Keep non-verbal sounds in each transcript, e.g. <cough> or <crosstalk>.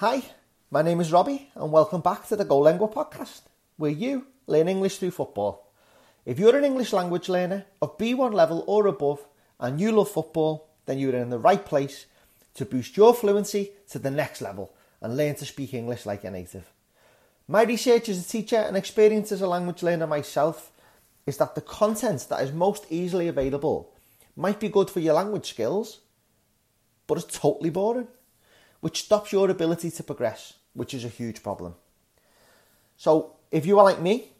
Hi, my name is Robbie, and welcome back to the Go Lengua podcast, where you learn English through football. If you're an English language learner of B1 level or above and you love football, then you're in the right place to boost your fluency to the next level and learn to speak English like a native. My research as a teacher and experience as a language learner myself is that the content that is most easily available might be good for your language skills, but it's totally boring which stops your ability to progress, which is a huge problem. So, if you are like me,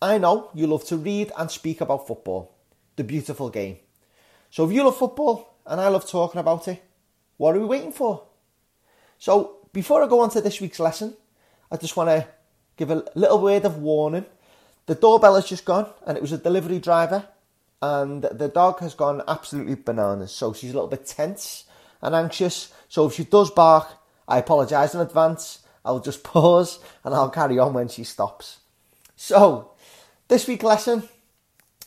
I know you love to read and speak about football, the beautiful game. So, if you love football and I love talking about it, what are we waiting for? So, before I go on to this week's lesson, I just want to give a little word of warning. The doorbell has just gone, and it was a delivery driver, and the dog has gone absolutely bananas. So she's a little bit tense and anxious. So if she does bark, I apologise in advance. I'll just <laughs> pause and I'll carry on when she stops. So, this week's lesson,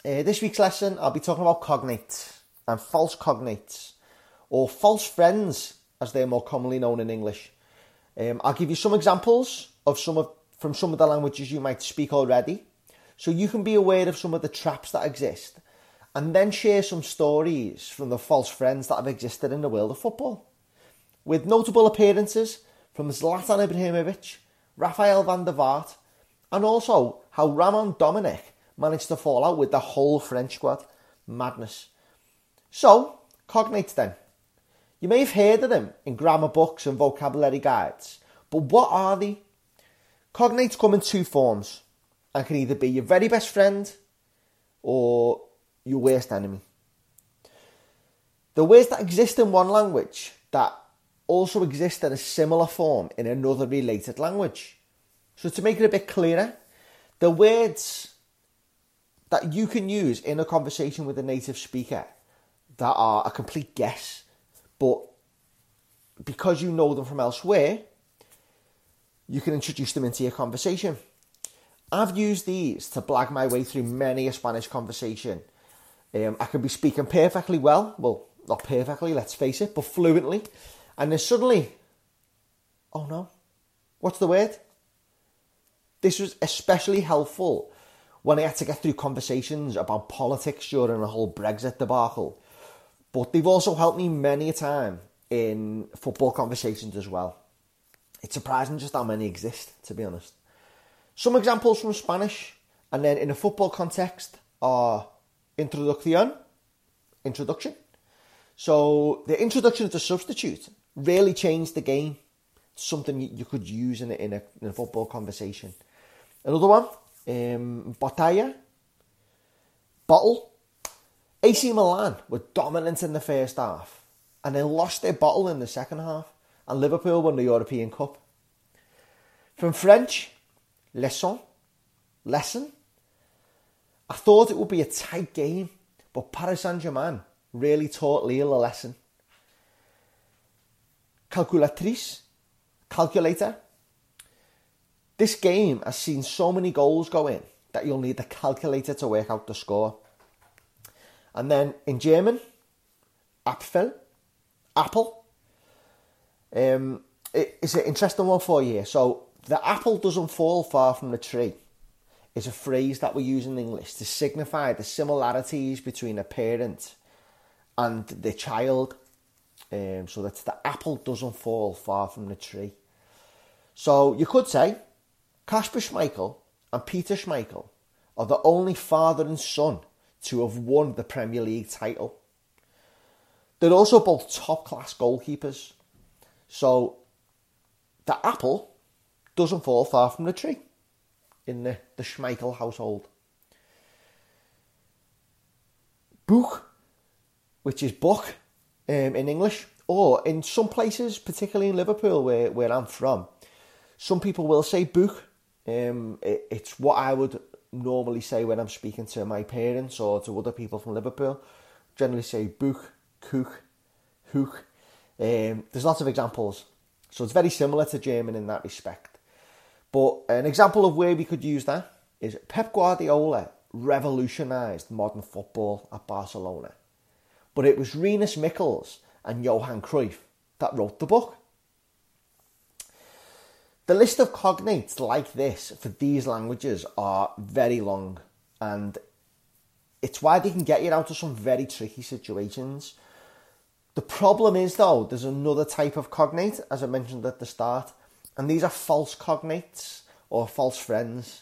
uh, this week's lesson, I'll be talking about cognates and false cognates, or false friends, as they're more commonly known in English. Um, I'll give you some examples of some of from some of the languages you might speak already, so you can be aware of some of the traps that exist and then share some stories from the false friends that have existed in the world of football. With notable appearances from Zlatan Ibrahimovic, Rafael van der Vaart, and also how Ramon Domenech managed to fall out with the whole French squad. Madness. So, cognates then. You may have heard of them in grammar books and vocabulary guides, but what are they? Cognates come in two forms and can either be your very best friend or your worst enemy. The words that exist in one language that also exist in a similar form in another related language. So, to make it a bit clearer, the words that you can use in a conversation with a native speaker that are a complete guess, but because you know them from elsewhere, you can introduce them into your conversation. I've used these to blag my way through many a Spanish conversation um, I can be speaking perfectly well, well, not perfectly, let's face it, but fluently, and then suddenly, oh no, what's the word? This was especially helpful when I had to get through conversations about politics during the whole Brexit debacle. But they've also helped me many a time in football conversations as well. It's surprising just how many exist, to be honest. Some examples from Spanish, and then in a football context, are introduction, introduction. So the introduction of the substitute really changed the game. something you could use in a, in a, in a football conversation. Another one, um, Botella, bottle. AC Milan were dominant in the first half and they lost their bottle in the second half and Liverpool won the European Cup. From French, lesson, lesson, I thought it would be a tight game, but Paris Saint Germain really taught Lille a lesson. Calculatrice, calculator. This game has seen so many goals go in that you'll need the calculator to work out the score. And then in German, Apfel, apple. Um, it, it's an interesting one for you. So the apple doesn't fall far from the tree is a phrase that we use in English to signify the similarities between a parent and the child. Um, so that the apple doesn't fall far from the tree. So you could say Kasper Schmeichel and Peter Schmeichel are the only father and son to have won the Premier League title. They're also both top class goalkeepers. So the apple doesn't fall far from the tree in the, the Schmeichel household. Book, which is book um, in English, or in some places, particularly in Liverpool, where, where I'm from, some people will say book. Um, it, it's what I would normally say when I'm speaking to my parents or to other people from Liverpool. Generally say book, cook, hook. Um, there's lots of examples. So it's very similar to German in that respect. But uh, an example of where we could use that is Pep Guardiola revolutionised modern football at Barcelona. But it was Rinus Michels and Johan Cruyff that wrote the book. The list of cognates like this for these languages are very long, and it's why they can get you out of some very tricky situations. The problem is, though, there's another type of cognate, as I mentioned at the start, and these are false cognates or false friends.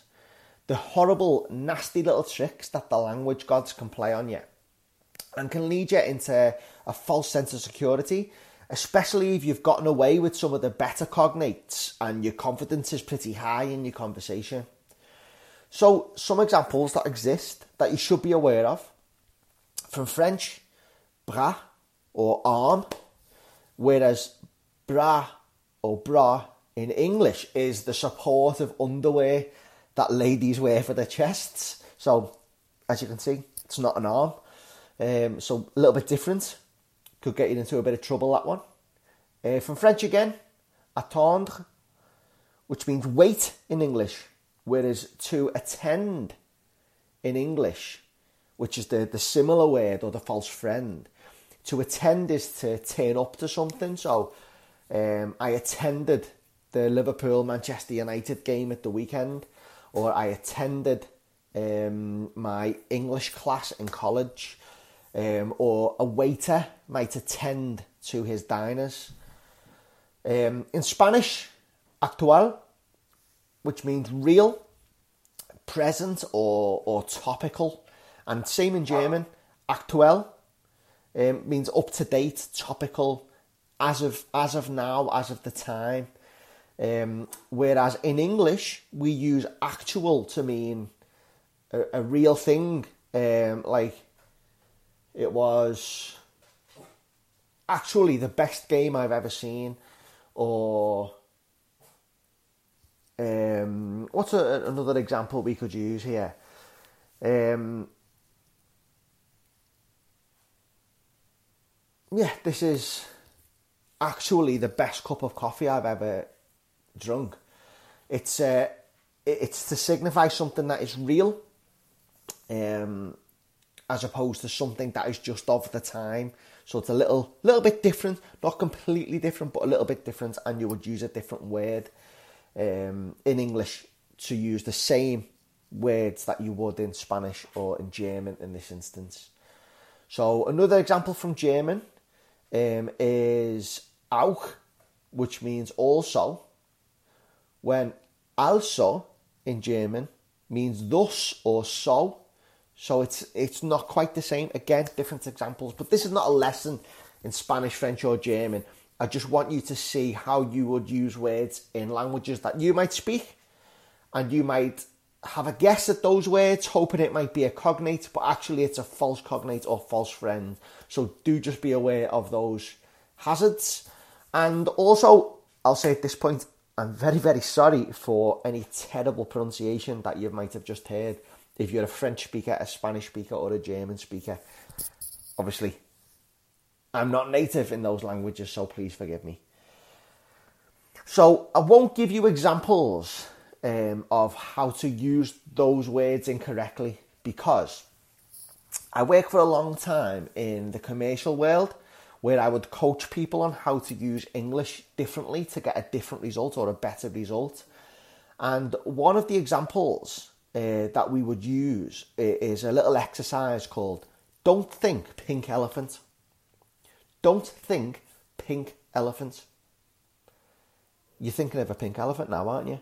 The horrible, nasty little tricks that the language gods can play on you and can lead you into a false sense of security, especially if you've gotten away with some of the better cognates and your confidence is pretty high in your conversation. So, some examples that exist that you should be aware of from French, bras or arm, whereas bra or bra in English is the supportive underwear that ladies wear for their chests. So, as you can see, it's not an arm. Um, so, a little bit different. Could get you into a bit of trouble, that one. Uh, from French again, attendre, which means wait in English Whereas to attend in English, which is the, the similar word or the false friend, to attend is to turn up to something. So um, I attended the Liverpool Manchester United game at the weekend, or I attended um, my English class in college, um, or a waiter might attend to his diners. Um, in Spanish, actual which means real, present, or, or topical. And same in German, aktuell um, means up to date, topical, as of as of now, as of the time. Um, whereas in English, we use actual to mean a, a real thing, um, like it was actually the best game I've ever seen, or um, what's a, another example we could use here? Um, yeah, this is actually the best cup of coffee I've ever drunk. It's uh, it's to signify something that is real, um, as opposed to something that is just of the time. So it's a little little bit different, not completely different, but a little bit different, and you would use a different word um, in English to use the same words that you would in Spanish or in German in this instance. So another example from German um, is auch, which means also, when also in German means thus or so. So it's it's not quite the same. Again, different examples, but this is not a lesson in Spanish, French, or German I just want you to see how you would use words in languages that you might speak, and you might have a guess at those words, hoping it might be a cognate, but actually it's a false cognate or false friend. So do just be aware of those hazards. And also, I'll say at this point, I'm very, very sorry for any terrible pronunciation that you might have just heard. If you're a French speaker, a Spanish speaker, or a German speaker, obviously I'm not native in those languages, so please forgive me. So I won't give you examples um, of how to use those words incorrectly because I work for a long time in the commercial world where I would coach people on how to use English differently to get a different result or a better result. And one of the examples uh, that we would use is a little exercise called Don't Think Pink Elephant. Don't think pink elephant. You're thinking of a pink elephant now, aren't you?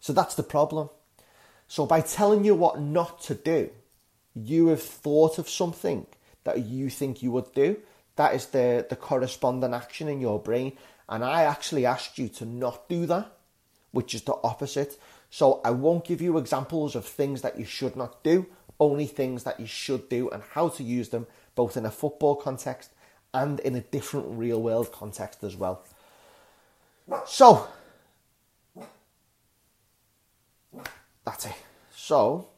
So that's the problem. So by telling you what not to do, you have thought of something that you think you would do. That is the, the corresponding action in your brain. And I actually asked you to not do that, which is the opposite. So I won't give you examples of things that you should not do, only things that you should do and how to use them, both in a football context and in a different real world context as well. So, that's it. So,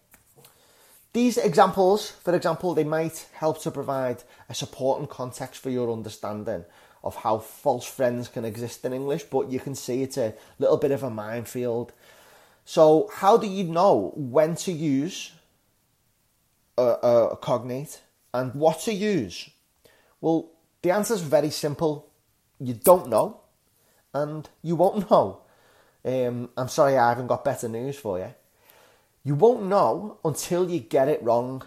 these examples, for example, they might help to provide a support and context for your understanding of how false friends can exist in English, but you can see it's a little bit of a minefield. So, how do you know when to use a, a cognate and what to use? Well, the answer is very simple. You don't know, and you won't <laughs> know. um, I'm sorry I haven't got better news for you. You won't know until you get it wrong.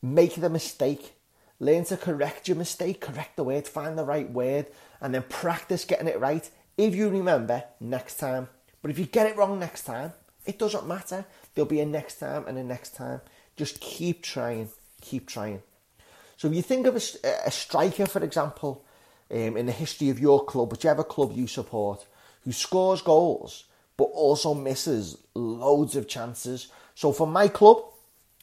Make the mistake. Learn to correct your mistake, correct the word, find the right word, and then practice getting it right if you remember next time. But if you get it wrong next time, it doesn't matter. There'll be a next time and a next time. Just keep trying, keep trying. So if you think of a, a striker, for example, um, in the history of your club, whichever club you support, who scores goals but also misses loads of chances. So for my club,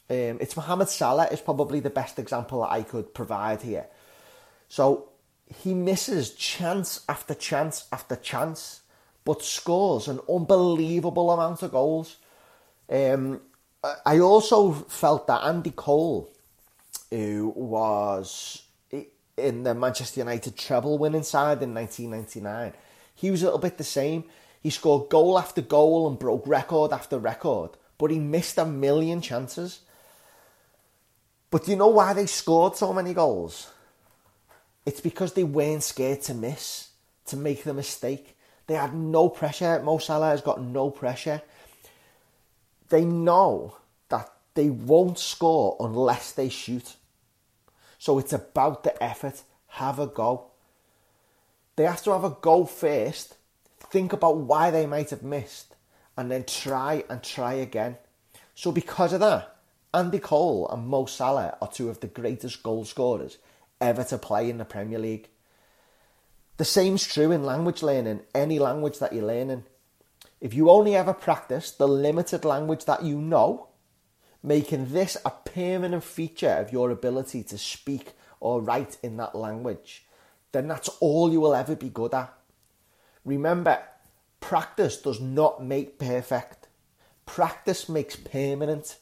um, it's Mohamed Salah is probably the best example that I could provide here. So he misses chance after chance after chance, but scores an unbelievable amount of goals. Um, I also felt that Andy Cole, who was in the Manchester United treble winning side in 1999, he was a little bit the same. He scored goal after goal and broke record after record, but he missed a million chances. But do you know why they scored so many goals? It's because they weren't scared to miss, to make the mistake. They had no pressure. Mo Salah has got no pressure. They know that they won't score unless they shoot. So it's about the effort. Have a go. They have to have a go first, think about why they might have missed, and then try and try again. So because of that, Andy Cole and Mo Salah are two of the greatest goal scorers ever to play in the Premier League. The same's true in language learning, any language that you're learning. If you only ever practice the limited language that you know, making this a permanent feature of your ability to speak or write in that language, then that's all you will ever be good at. Remember, practice does not make perfect. Practice makes permanent.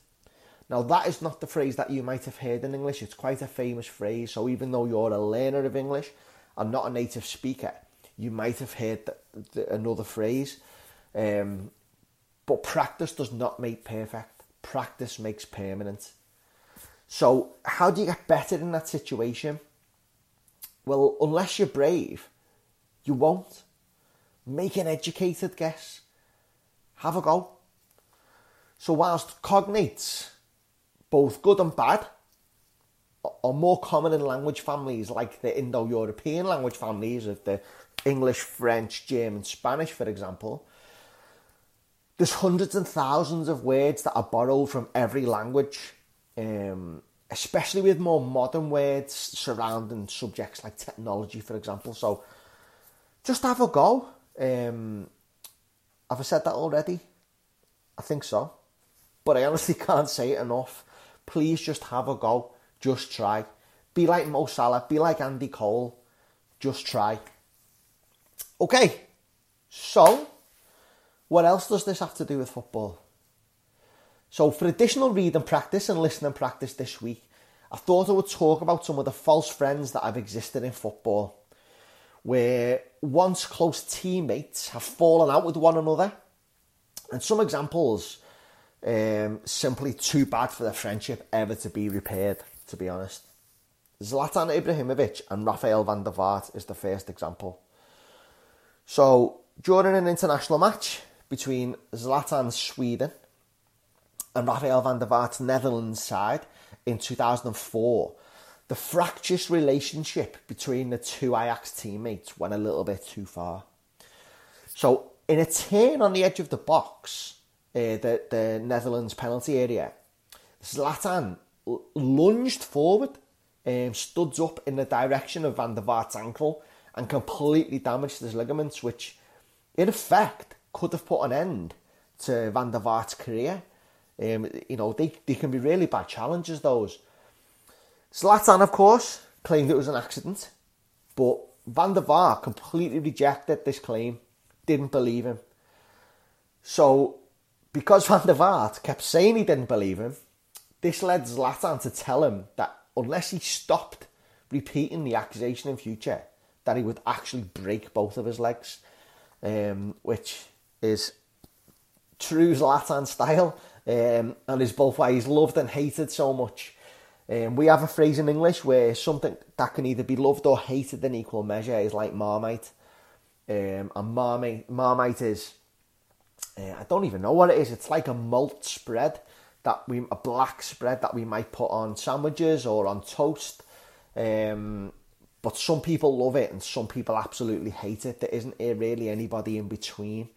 Now, that is not the phrase that you might have heard in English. It's quite a famous phrase. So, even though you're a learner of English and not a native speaker, you might have heard the, the, another phrase. Um, but practice does not make perfect, practice makes permanent. So, how do you get better in that situation? Well, unless you're brave, you won't. Make an educated guess. Have a go. So, whilst cognates both good and bad, are more common in language families like the Indo European language families of the English, French, German, Spanish, for example. There's hundreds and thousands of words that are borrowed from every language, um, especially with more modern words surrounding subjects like technology, for example. So just have a go. Um, have I said that already? I think so. But I honestly <laughs> can't say it enough. Please just have a go. Just try. Be like Mo Salah. Be like Andy Cole. Just try. Okay. So, what else does this have to do with football? So, for additional reading practice and listening practice this week, I thought I would talk about some of the false friends that have existed in football, where once close teammates have fallen out with one another. And some examples um, simply too bad for the friendship ever to be repaired, to be honest. Zlatan Ibrahimovic and Rafael van der Vaart is the first example. So, during an international match between Zlatan's Sweden and Rafael van der Vaart's Netherlands side in 2004, the fractious relationship between the two Ajax teammates went a little bit too far. So, in a turn on the edge of the box, uh, the, the Netherlands penalty area, Zlatan lunged forward, um, stood up in the direction of Van der Vaart's ankle and completely damaged his ligaments, which in effect could have put an end to Van der Vaart's career. Um, you know, they, they can be really bad challenges, those. Zlatan, of course, claimed it was an accident, but Van der Vaart completely rejected this claim, didn't believe him. So because <laughs> Van der Vaart kept saying he didn't believe him, this led Zlatan to tell him that unless he stopped repeating the accusation in future, that he would actually break both of his legs, um, which is true Zlatan style, um, and is both why he's loved and hated so much. Um, we have a phrase in English where something that can either be loved or hated in equal measure is like Marmite. Um, and Marmite, Marmite is uh, I don't even know what it is. It's like a malt spread that we a black spread that we might put on sandwiches or on toast. Um, but some people love it and some people absolutely hate it. There isn't really anybody in between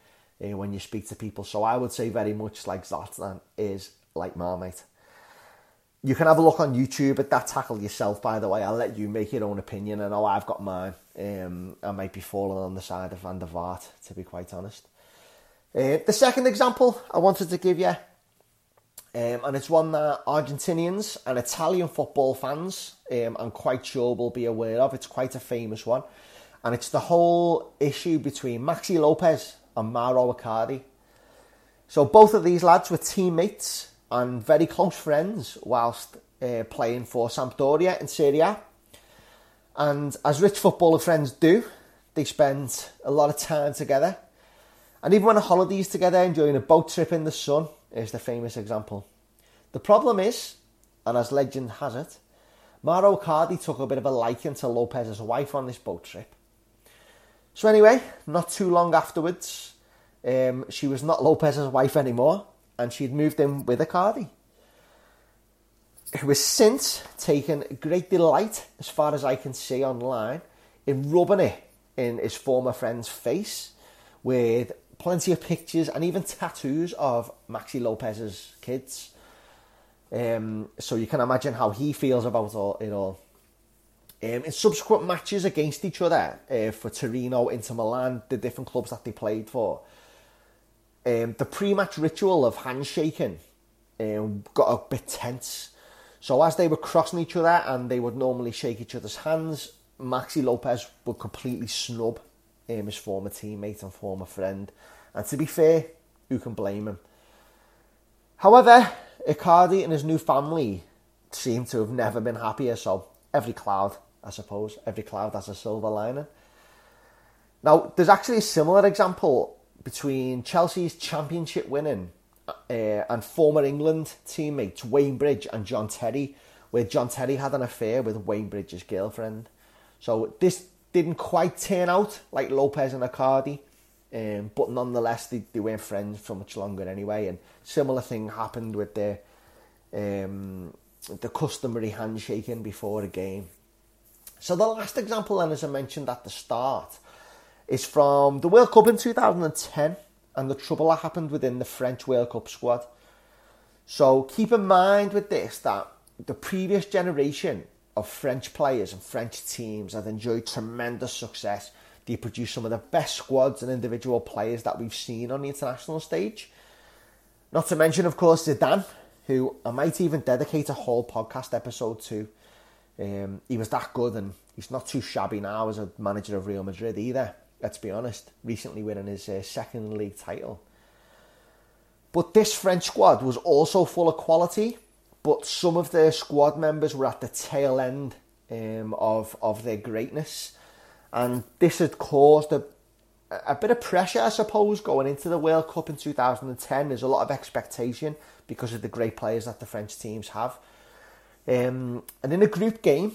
uh, when you speak to people. So I would say very much like Zlatan is like Marmite. You can have a look on YouTube at that tackle yourself, by the way. I'll let you make your own opinion. I know I've got mine. Um, I might be falling on the side of Van der Vaart, to be quite honest. Uh, the second example I wanted to give you, um, and it's one that Argentinians and Italian football fans, um, I'm quite sure, will be aware of. It's quite a famous one. And it's the whole issue between Maxi Lopez and Mauro Icardi. So both of these lads were teammates and very close friends whilst uh, playing for Sampdoria in Serie And as rich footballer friends do, they spend a lot of time together. And even went on holidays together, enjoying a boat trip in the sun, is the famous example. The problem is, and as legend has it, Mauro Icardi took a bit of a liking to Lopez's wife on this boat trip. So anyway, not too long afterwards, um, she was not Lopez's wife anymore, and she'd moved in with Icardi, who has since taken great delight, as far as I can see online, in rubbing it in his former friend's face with plenty of pictures and even tattoos of Maxi Lopez's kids. Um, so you can imagine how he feels about all, it all. Um, in subsequent matches against each other uh, for Torino, Inter Milan, the different clubs that they played for, um, the pre-match ritual of handshaking um, got a bit tense. So as they were crossing each other and they would normally shake each other's hands, Maxi Lopez would completely snub um, his former teammate and former friend. And to be fair, who can blame him? However, Icardi and his new family seem to have never been happier, so every cloud I suppose. Every cloud has a silver lining. Now, there's actually a similar example between Chelsea's championship winning uh, and former England teammates Wayne Bridge and John Terry, where John Terry had an affair with Wayne Bridge's girlfriend. So this didn't quite turn out like Lopez and Icardi, um, but nonetheless they, they weren't friends for much longer anyway. And similar thing happened with the um, the customary handshaking before a game. So the last example, then, as I mentioned at the start, is from the World Cup in 2010 and the trouble that happened within the French World Cup squad. So keep in mind with this that the previous generation of French players and French teams have enjoyed tremendous success. They produce some of the best squads and individual players that we've seen on the international stage. Not to mention, of course, Zidane, who I might even dedicate a whole podcast episode to um, he was that good, and he's not too shabby now as a manager of Real Madrid either. Let's be honest. Recently winning his uh, second league title. But this French squad was also full of quality, but some of their squad members were at the tail end um, of of their greatness, and this had caused a a bit of pressure, I suppose, going into the World Cup in 2010. There's a lot of expectation because of the great players that the French teams have. Um, and in a group game,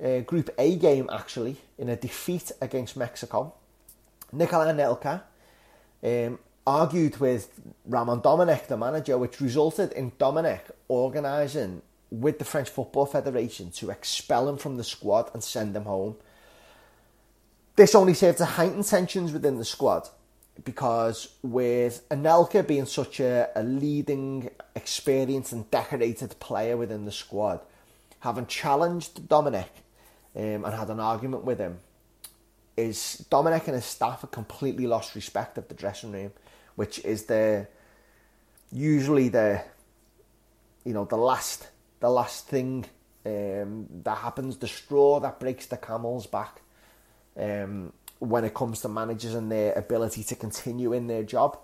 a Group A game actually, in a defeat against Mexico, Nicolas Anelka um, argued with Ramon Domenech, the manager, which resulted in Domenech organising with the French Football Federation to expel him from the squad and send him home. This only served to heighten tensions within the squad because with Anelka being such a, a leading, experienced and decorated player within the squad, having challenged Domenech um, and had an argument with him, is Domenech and his staff have completely lost respect of the dressing room, which is the usually the you know the last the last thing um, that happens, the straw that breaks the camel's back. Um, when it comes to managers and their ability to continue in their job.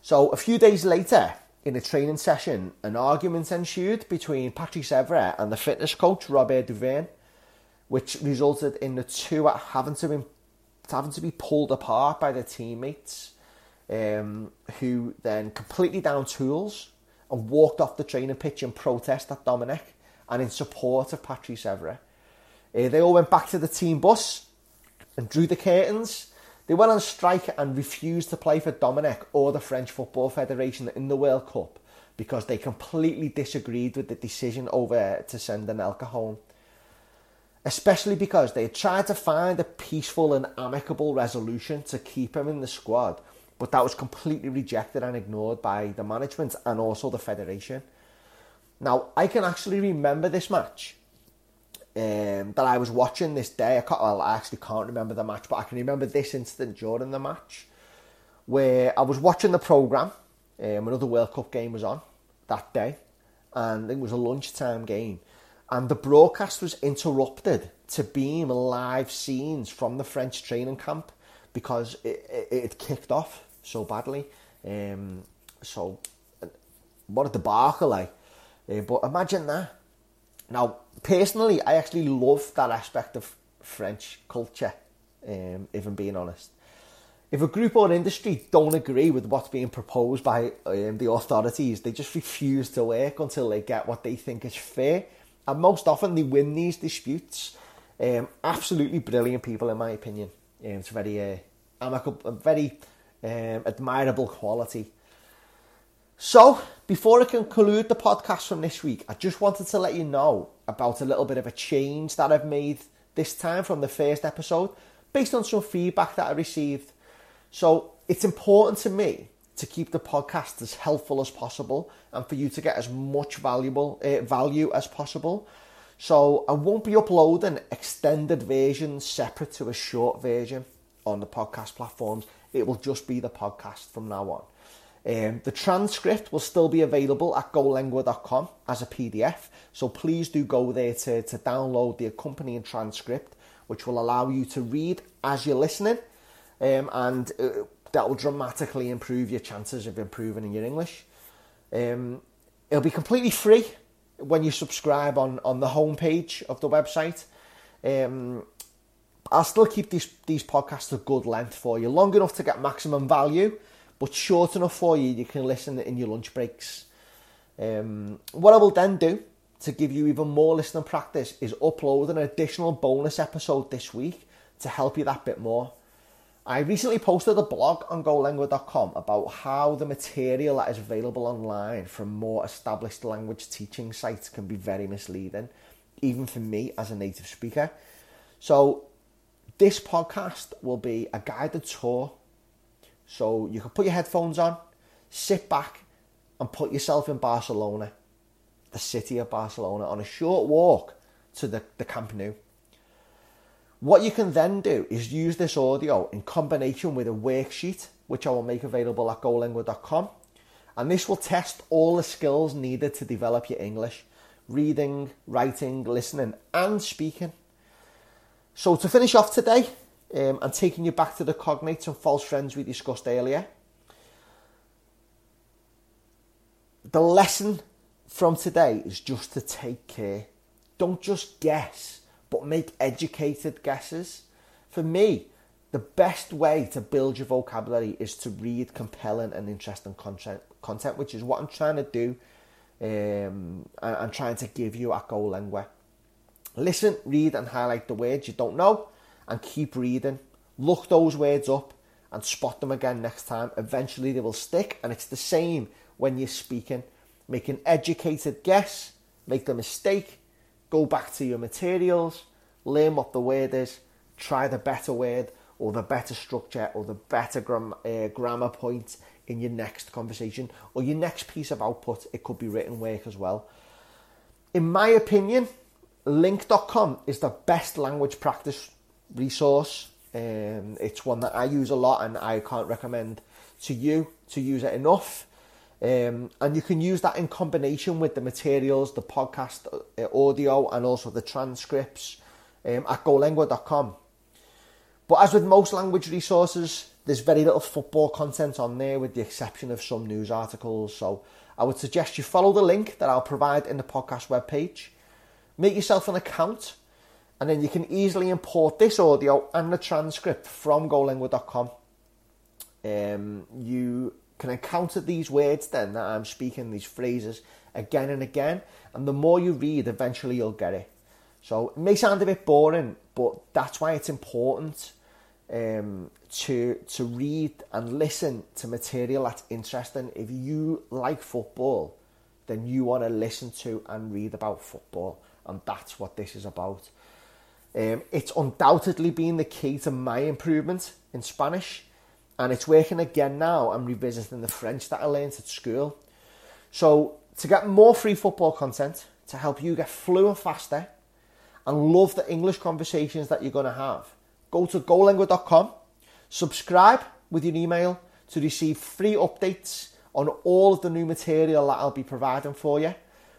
So a few days later, in a training session, an argument ensued between Patrice Evra and the fitness coach Robert Duverne, which resulted in the two having to be, having to be pulled apart by their teammates, um, who then completely down tools and walked off the training pitch in protest at Domenech and in support of Patrice Evra. Uh, they all went back to the team bus and drew the curtains. They went on strike and refused to play for Domenech or the French Football Federation in the World Cup because they completely disagreed with the decision over to send Anelka home. Especially because they had tried to find a peaceful and amicable resolution to keep him in the squad, but that was completely rejected and ignored by the management and also the federation. Now, I can actually remember this match um, that I was watching this day. I, well, I actually can't remember the match, but I can remember this incident during the match where I was watching the programme. Um, another World Cup game was on that day, and it was a lunchtime game. And the broadcast was interrupted to beam live scenes from the French training camp because it, it, it kicked off so badly. Um, so, what a debacle, like. Uh, but imagine that. Now, personally, I actually love that aspect of French culture, um, if I'm being honest. If a group or an industry don't agree with what's being proposed by um, the authorities, they just refuse to work until they get what they think is fair. And most often they win these disputes. Um, absolutely brilliant people, in my opinion. Um, it's very uh, amicable, very um, admirable quality. So, before I conclude the podcast from this week, I just wanted to let you know about a little bit of a change that I've made this time from the first episode based on some feedback that I received. So, it's important to me to keep the podcast as helpful as possible and for you to get as much valuable uh, value as possible. So, I won't be uploading extended versions separate to a short version on the podcast platforms. It will just be the podcast from now on. Um, the transcript will still be available at golengua.com as a PDF, so please do go there to, to download the accompanying transcript, which will allow you to read as you're listening, um, and uh, that will dramatically improve your chances of improving in your English. Um, it'll be completely free when you subscribe on, on the homepage of the website. Um, I'll still keep these, these podcasts a good length for you, long enough to get maximum value but short enough for you you can listen in your lunch breaks. Um, what I will then do to give you even more listening practice is upload an additional bonus episode this week to help you that bit more. I recently posted a blog on golengua.com about how the material that is available online from more established language teaching sites can be very misleading, even for me as a native speaker. So, this podcast will be a guided tour so you can put your headphones on, sit back, and put yourself in Barcelona, the city of Barcelona, on a short walk to the, the Camp Nou. What you can then do is use this audio in combination with a worksheet, which I will make available at golengua.com. And this will test all the skills needed to develop your English reading, writing, listening, and speaking. So, to finish off today, um, and taking you back to the cognates and false friends we discussed earlier. The lesson from today is just to take care. Don't just guess, but make educated guesses. For me, the best way to build your vocabulary is to read compelling and interesting content, content which is what I'm trying to do um, and I'm trying to give you at Go Lengua. Listen, read, and highlight the words you don't know and keep reading. Look those words up and spot them again next time. Eventually they will stick, and it's the same when you're speaking. Make an educated guess, make the mistake, go back to your materials, learn what the word is, try the better word or the better structure or the better gram- uh, grammar point in your next conversation or your next piece of output. It could be written work as well. In my opinion, LingQ.com is the best language practice resource. Um, it's one that I use a lot and I can't recommend to you to use it enough. Um, and you can use that in combination with the materials, the podcast uh, audio, and also the transcripts um, at golengua.com. But as with most language resources, there's very little football content on there with the exception of some news articles. So I would suggest you follow the link that I'll provide in the podcast webpage. Make yourself an account and then you can easily import this audio and the transcript from golengua.com. Um, you can encounter these words then that I'm speaking, these phrases, again and again, and the more you read, eventually you'll get it. So it may sound a bit boring, but that's why it's important um, to to read and listen to material that's interesting. If you like football, then you want to listen to and read about football, and that's what this is about. Um, it's undoubtedly been the key to my improvement in Spanish, and it's working again now. I'm revisiting the French that I learned at school. So, to get more free football content, to help you get fluent faster, and love the English conversations that you're going to have, go to golengua.com, subscribe with your email to receive free updates on all of the new material that I'll be providing for you.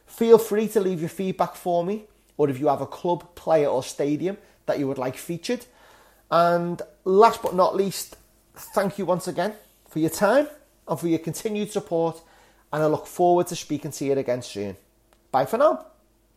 Feel free to leave your feedback for me, or if you have a club, player, or stadium that you would like featured. And last but not least, thank you once again for your time and for your continued support. And I look forward to speaking to you again soon. Bye for now.